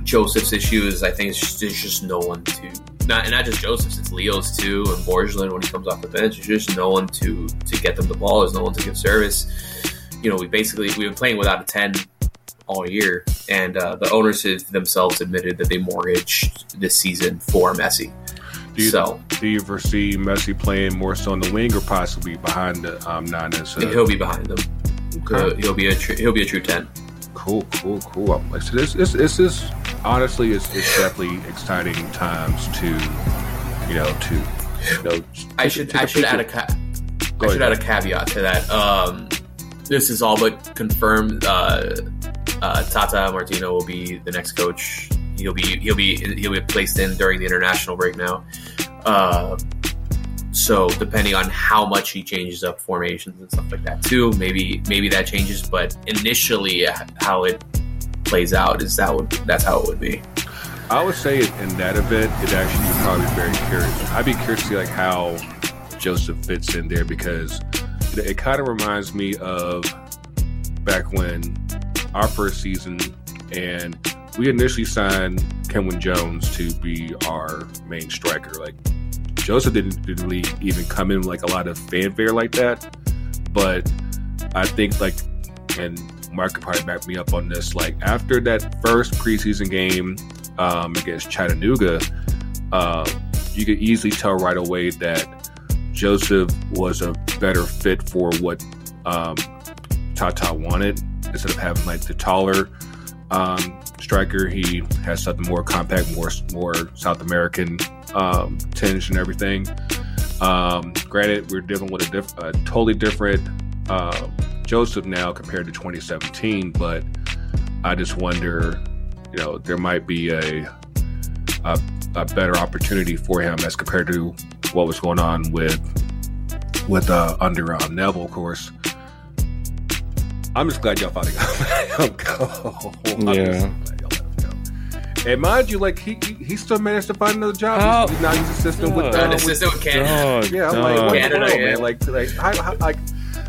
Josef's issue is I think it's just, there's just no one to not and not just Josef's, it's Leo's too, and Borgelin when he comes off the bench. There's just no one to to get them the ball. There's no one to give service. You know, we basically we've been playing without a ten all year, and uh, the owners have themselves admitted that they mortgaged this season for Messi. Do you, so do you foresee Messi playing more so on the wing or possibly behind the um, nine as a, he'll be behind them. Okay. He'll, he'll be a tr- he'll be a true ten. Cool, cool, cool. Um, Like, so this, this, this is honestly, it's, it's definitely exciting times to, you know, to, you know, I to- should to I should add a ca- I should add a caveat to that. Um, this is all but confirmed. Uh, uh, Tata Martino will be the next coach. He'll be he'll be he'll be placed in during the international break now. Uh, so depending on how much he changes up formations and stuff like that too, maybe maybe that changes. But initially, uh, how it plays out is that would that's how it would be. I would say in that event, it actually would probably very curious. I'd be curious to see like how Josef fits in there because it, it kind of reminds me of back when our first season and we initially signed Kenwyne Jones to be our main striker. Like Josef didn't, didn't really even come in like a lot of fanfare like that, but I think like and Marc could probably back me up on this. Like after that first preseason game um, against Chattanooga, uh, you could easily tell right away that Josef was a better fit for what um, Tata wanted. Instead of having like the taller um, striker, he has something more compact, more more South American um, tinge and everything. Um, granted, we're dealing with a, diff- a totally different uh, Josef now compared to 2017, but I just wonder, you know, there might be a a, a better opportunity for him as compared to what was going on with with uh, under uh, Neville, of course. I'm just glad y'all finally got let him go. I'm Yeah. just glad y'all let him go. And mind you, like he he, he still managed to find another job. Oh. He's, now he's assistant with, God. uh, An with assistant with Canada. Dog, yeah, I'm dog. like, what in the Canada, world, yeah. man? Like, like, how, how, like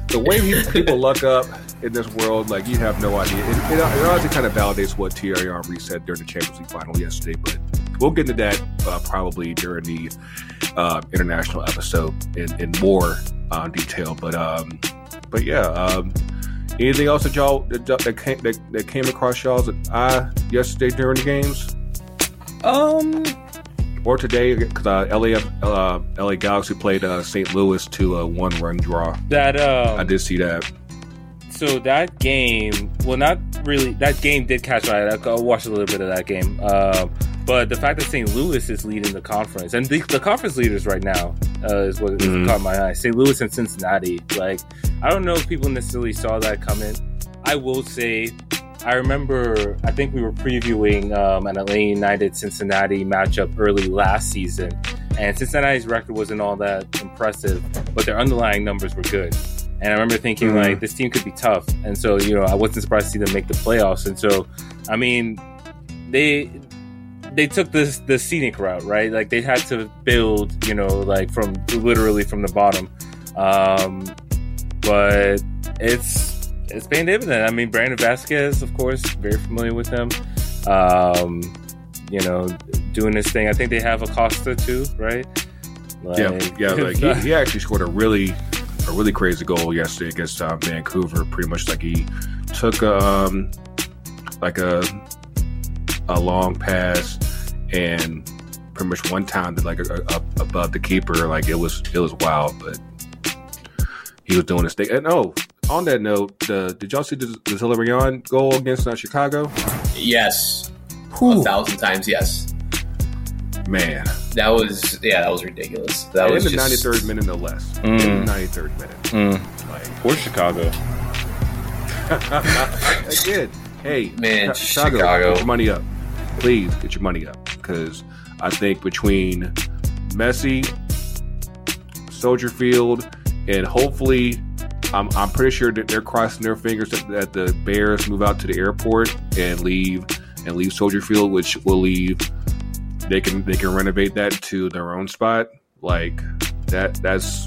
the way he, people luck up in this world, like you have no idea. It, it, it honestly kind of validates what Thierry Henry said during the Champions League final yesterday. But we'll get into that uh, probably during the uh, international episode in, in more uh, detail. But um, but yeah. Um, anything else that y'all that, that came that, that came across y'all's eye yesterday during the games? Um, or today because uh, LA uh, LA Galaxy played uh, St. Louis to a one run draw. that um, I did see that. so that game, well, not really. That game did catch my eye. I watched a little bit of that game. Um, but the fact that St. Louis is leading the conference, and the, the conference leaders right now uh, is what Mhm. caught my eye. St. Louis and Cincinnati. Like, I don't know if people necessarily saw that coming. I will say, I remember. I think we were previewing um, an Atlanta United Cincinnati matchup early last season, and Cincinnati's record wasn't all that impressive, but their underlying numbers were good. And I remember thinking Mhm. like this team could be tough, and so you know I wasn't surprised to see them make the playoffs. And so, I mean, they they took this the scenic route, right? Like they had to build, you know, like from literally from the bottom. Um, but it's it's paying dividend. I mean, Brandon Vazquez, of course, very familiar with him. Um, you know, doing this thing. I think they have Acosta too, right? yeah, Like- yeah. Like he, he actually scored a really a really crazy goal yesterday against uh, Vancouver. Pretty much like he took um like a a long pass and pretty much one time did like a, a, up above the keeper. Like it was it was wild, but he was doing his thing. And oh, on that note, the, did y'all see the, the Zilarion goal against uh, Chicago? Yes, a thousand times yes. man. That was yeah, that was ridiculous. That in was in the just, 93rd minute, no less. Mm. In the 93rd minute. Mm, Like, poor Chicago. again, hey, Man, Chi- Chicago. get your money up. Please get your money up because I think between Messi, Soldier Field, and hopefully, I'm, I'm pretty sure that they're crossing their fingers that, that the Bears move out to the airport and leave and leave Soldier Field, which will leave. They can they can renovate that to their own spot. Like that that's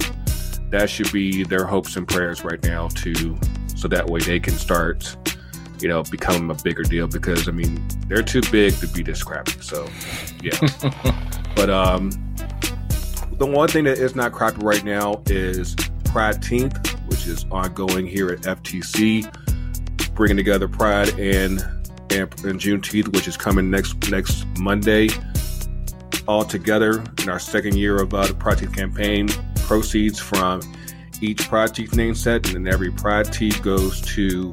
that should be their hopes and prayers right now to so that way they can start you know become a bigger deal because i mean they're too big to be this crappy so yeah but um the one thing that is not crappy right now is Prideteenth which is ongoing here at ftc bringing together pride and and, and juneteenth which is coming next next monday all together in our second year of uh, the Prideteenth campaign. Proceeds from each Prideteenth name set, and then every Pride Teeth goes to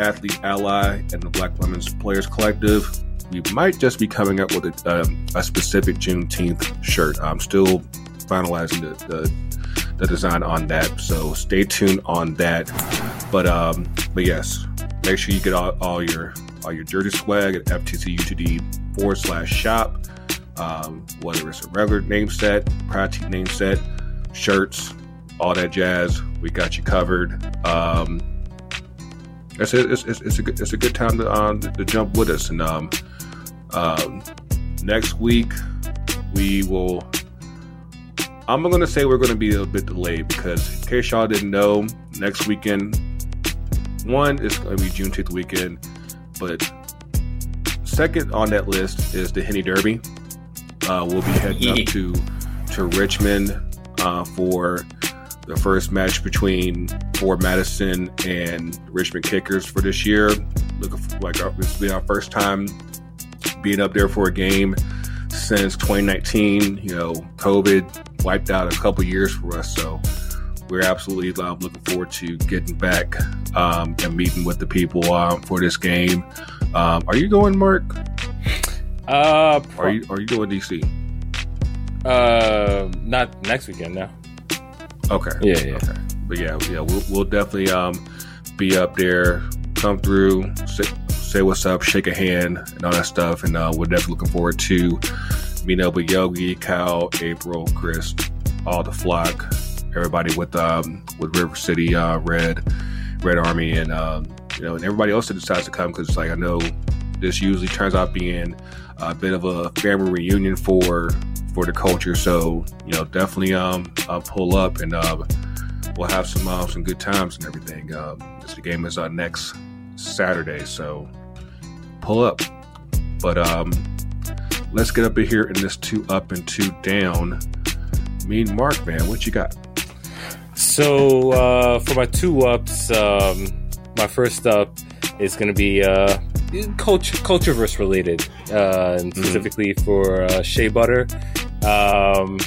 Athlete Ally and the Black Women's Players Collective. We might just be coming up with a, um, a specific Juneteenth shirt. I'm still finalizing the, the the design on that, so stay tuned on that. But um, but yes, make sure you get all, all your all your jersey swag at FTCUTD forward slash shop um, whether it's a regular name set, Teeth name set, shirts, all that jazz. We got you covered. Um, it's, a, it's, it's, a good it's a good time to um, to jump with us. And um, um, next week we will. I'm gonna say we're gonna be a bit delayed because in case y'all didn't know, next weekend one is gonna be June Juneteenth weekend, but second on that list is the Henny Derby. Uh, we'll be heading up to to Richmond uh, for the first match between Forward Madison and Richmond Kickers for this year. Looking for, like our, this will be our first time being up there for a game since 2019. You know, COVID wiped out a couple years for us, so we're absolutely uh, looking forward to getting back um, and meeting with the people um, for this game. Um, are you going, Marc? Uh, Are you are you going DC? Uh, not next weekend. No. Okay. Yeah, yeah. Okay. But yeah, yeah, we'll, we'll definitely um be up there, come through, say, say what's up, shake a hand, and all that stuff. And uh, we're definitely looking forward to meeting up with Yogi, Kyle, April, Chris, all the flock, everybody with um with River City uh, Red Red Army, and um, you know, and everybody else that decides to come because it's like I know this usually turns out being a bit of a family reunion for for the culture. So you know, definitely um uh, pull up and uh, we'll have some uh, some good times and everything. This the game is uh, next Saturday, so pull up. But um, let's get up in here in this two up and two down. Mean Marc, man, what you got? So uh, for my two ups, um, my first up is going to be uh, culture culture verse related, uh, and specifically for uh, Shea Butter. Um,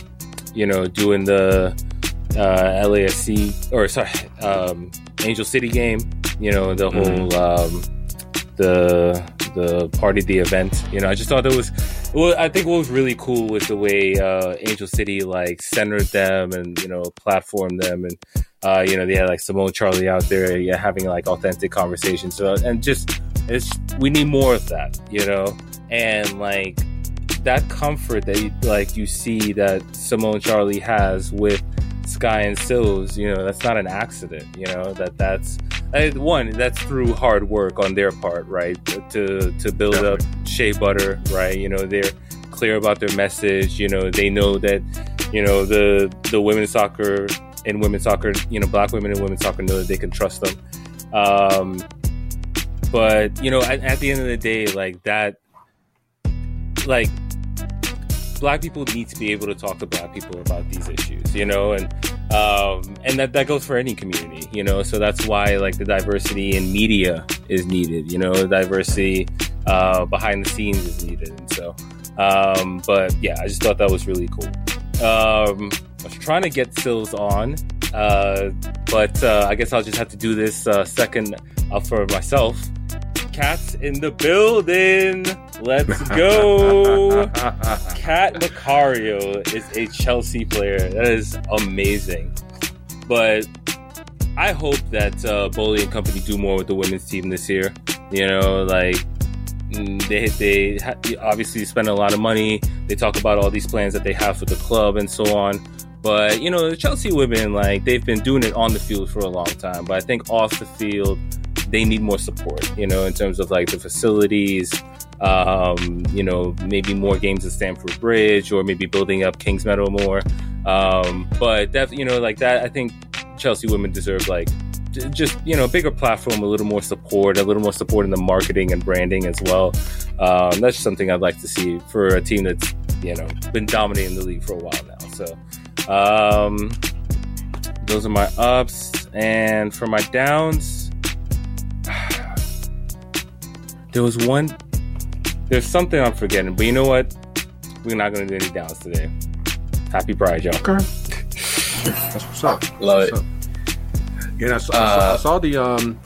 you know, doing the uh, LAFC or sorry, um, Angel City game. You know, the whole um, the the party, the event. You know, I just thought it was. Well, I think what was really cool was the way uh, Angel City like centered them and you know platformed them, and uh, you know they had like Simone Charley out there, yeah, having like authentic conversations. So and just it's we need more of that, you know, and like that comfort that you, like you see that Simone Charley has with Sky and Sills, you know, that's not an accident. You know that that's uh, one that's through hard work on their part, right? To to build up Shea Butter, right? You know, they're clear about their message. You know, they know that you know the the women's soccer and women's soccer, you know, black women and women's soccer know that they can trust them. Um, but you know, at, at the end of the day, like that, like black people need to be able to talk to black people about these issues, you know, and um, and that that goes for any community, you know. So that's why like the diversity in media is needed, you know, diversity uh, behind the scenes is needed, and so. Um, but yeah, I just thought that was really cool. Um, I was trying to get Sills on, uh, but uh, I guess I'll just have to do this uh, second uh, for myself. Cats in the building. Let's go. Cat Macario is a Chelsea player. That is amazing. But I hope that uh, Boehly and company do more with the women's team this year. You know, like mm, they they obviously spend a lot of money. They talk about all these plans that they have for the club and so on. But you know, the Chelsea women like they've been doing it on the field for a long time. But I think off the field, they need more support. You know, in terms of like the facilities, um, you know, maybe more games at Stamford Bridge or maybe building up Kingsmeadow more. Um, but that, you know, like that, I think Chelsea women deserve like just, you know, a bigger platform, a little more support, a little more support in the marketing and branding as well. Um, that's something I'd like to see for a team that's, you know, been dominating the league for a while now. So, um, those are my ups. And for my downs, there was one there's something I'm forgetting, but you know what? We're not gonna do any downs today. Happy Pride, y'all. Okay. That's what's up. Love That's what's up. Yeah, I saw, I saw, I Uh, saw the um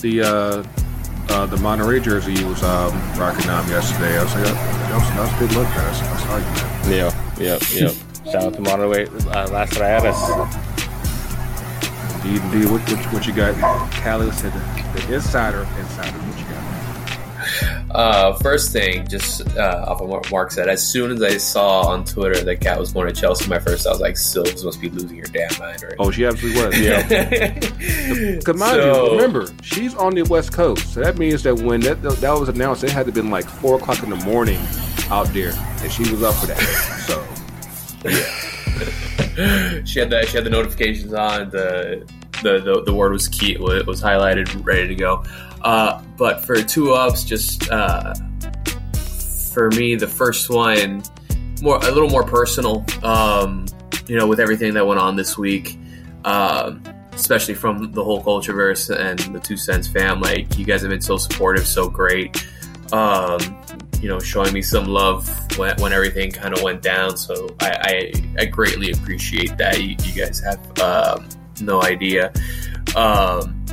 the uh, uh the Monterrey jersey you was um rocking um yesterday. I was like, that was, that was a good look, guys. I saw you. man. Yeah, yep, yep. Shout out to Monterrey uh, last Rayadas. Indeed, indeed. What, what, what you got? Cali said the, the insider insider. What you got? Uh, first thing, just uh, off of what Marc said, as soon as I saw on Twitter that Cat was born in Chelsea, my first I was like, Sills must be losing your damn mind, right? Oh, she absolutely was. Yeah. Because mind So- you, remember, she's on the West Coast, so that means that when that that was announced, it had to have been like four o'clock in the morning out there, and she was up for that. So yeah. she had the she had the notifications on. The the the, the word was key. It was highlighted, ready to go. Uh, but for two ups, just uh, for me, the first one more a little more personal. Um, you know, with everything that went on this week. Um, especially from the whole Cultureverse and the Two Cents fam. Like, you guys have been so supportive, so great. Um, you know, showing me some love when, when everything kind of went down. So I, I, I greatly appreciate that. You, you guys have um, no idea. Um,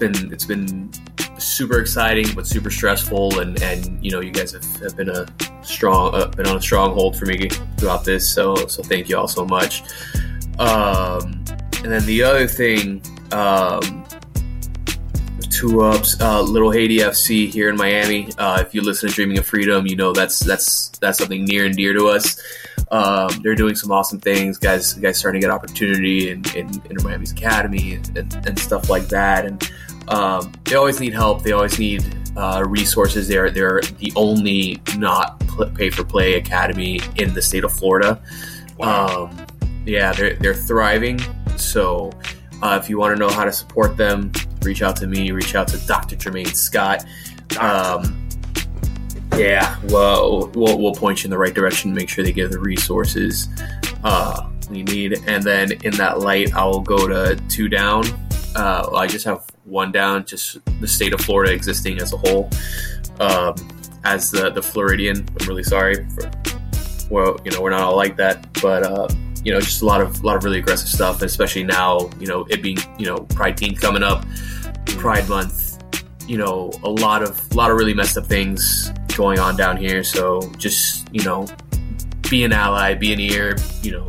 been it's been super exciting but super stressful, and and you know you guys have, have been a strong uh, been on a stronghold for me throughout this. So so thank you all so much. Um, and then the other thing, um, two ups, uh, Little Haiti FC here in Miami. Uh, if you listen to Dreaming of Freedom, you know that's that's that's something near and dear to us. Um, they're doing some awesome things, guys. Guys starting to get opportunity in, in Inter Miami's academy and, and, and, stuff like that. And um, they always need help. They always need uh, resources. They're they're the only not pay for play academy in the state of Florida. Wow. Um, yeah, they're they're thriving. So uh, if you want to know how to support them, reach out to me. Reach out to Dr. Jermaine Scott. Um, yeah, well, we'll, we'll point you in the right direction. Make sure they give the resources uh, we need, and then in that light, I will go to two down. Uh, I just have one down, just the state of Florida existing as a whole. Um, as the the Floridian, I'm really sorry. For, well, you know, we're not all like that, but uh, you know, just a lot of a lot of really aggressive stuff, especially now. You know, it being you know Pride Team coming up, Pride Month. You know, a lot of a lot of really messed up things going on down here. So just you know, be an ally, be an ear. You know,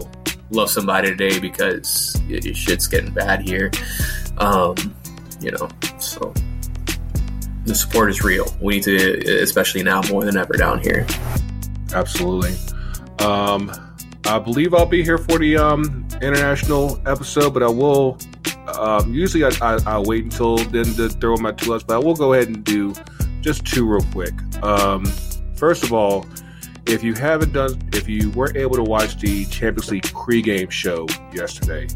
love somebody today because it, shit's getting bad here. Um, you know, so the support is real. We need to, especially now more than ever down here. Absolutely. Um, I believe I'll be here for the um, international episode, but I will. Um, usually, I, I, I wait until then to throw my two ups, but I will go ahead and do just two real quick. Um, first of all, if you haven't done, if you weren't able to watch the Champions League pregame show yesterday,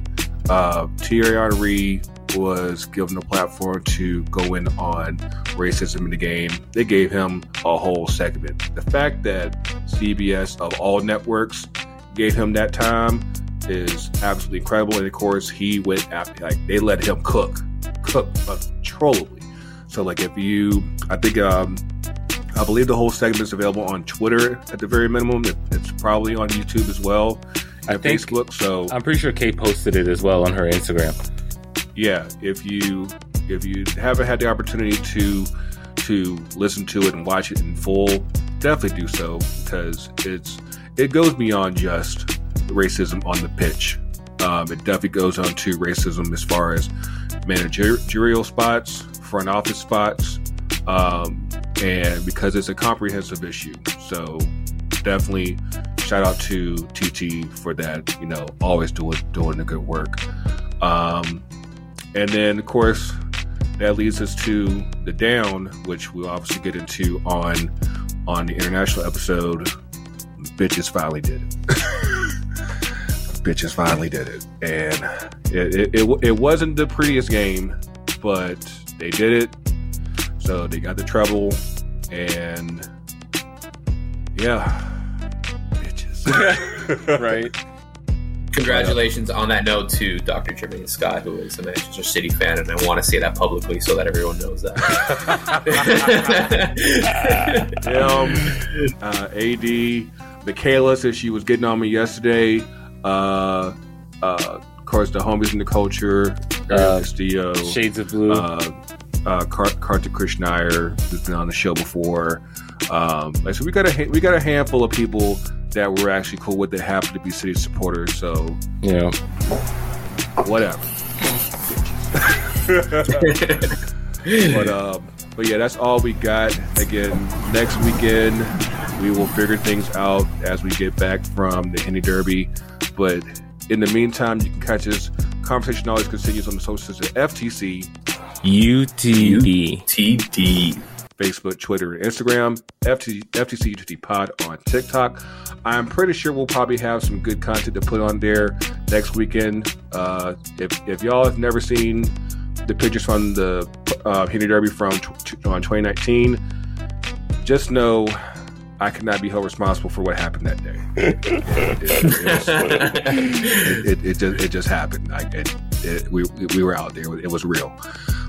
uh, Thierry Henry was given a platform to go in on racism in the game. They gave him a whole segment. The fact that CBS of all networks gave him that time is absolutely incredible. And of course, he went after like they let him cook, cook uncontrollably. So like if you, I think um, I believe the whole segment is available on Twitter at the very minimum. it's probably on YouTube as well, and Facebook. So I'm pretty sure Kate posted it as well on her Instagram. Yeah, if you if you haven't had the opportunity to to listen to it and watch it in full, definitely do so because it's it goes beyond just racism on the pitch. Um, it definitely goes on to racism as far as managerial spots, front office spots, um, and because it's a comprehensive issue. So definitely shout out to TT for that. You know, always doing doing the good work. Um, and then of course that leads us to the down, which we'll obviously get into on on the international episode. Bitches finally did it. Bitches finally did it, and it, it, it, it wasn't the prettiest game, but they did it. So they got the treble, and yeah, bitches. right. Congratulations on that note to Dr. Jermaine Scott, who is a Manchester City fan, and I want to say that publicly so that everyone knows that. um, uh, AD, Michaela said she was getting on me yesterday. Uh, uh, of course, the homies in the culture, uh, Castillo, Shades of Blue. Uh, uh, Kartik Krishnaiyer, who's been on the show before. Um, like, so we got a we got a handful of people that were actually cool with that happen to be city supporters. So yeah, whatever. but um, but yeah, that's all we got. Again, next weekend we will figure things out as we get back from the Henny Derby. But in the meantime, you can catch us. Conversation always continues on the socials at FTC UTD. UTD. Facebook, Twitter, and Instagram. FTC, FTC UTD Pod on TikTok. I'm pretty sure we'll probably have some good content to put on there next weekend. Uh, if, if y'all have never seen the pictures from the uh, Henny Derby from t- on 2019, just know I cannot be held responsible for what happened that day. it, it, it, just, it just happened. I, we, we were out there. It was real.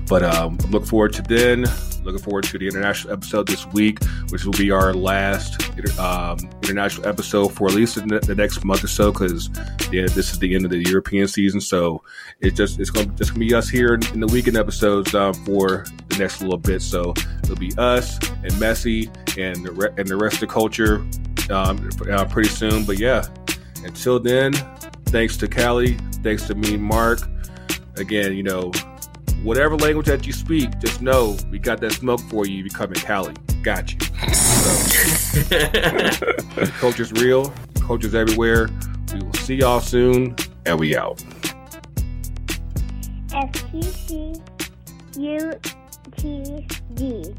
But um, look forward to then. looking forward to the international episode this week, which will be our last um, international episode for at least the next month or so, because yeah, this is the end of the European season. So it's just it's going to just gonna be us here in, the weekend episodes um, for the next little bit. So it'll be us and Messi and the re- and the rest of the culture um, uh, pretty soon. But yeah, until then, thanks to Cali, thanks to me, Marc. Again, you know, whatever language that you speak, just know we got that smoke for you. You becoming Cali. Got you. So, culture's real. Culture's everywhere. We will see y'all soon, and we out. F C C U T D.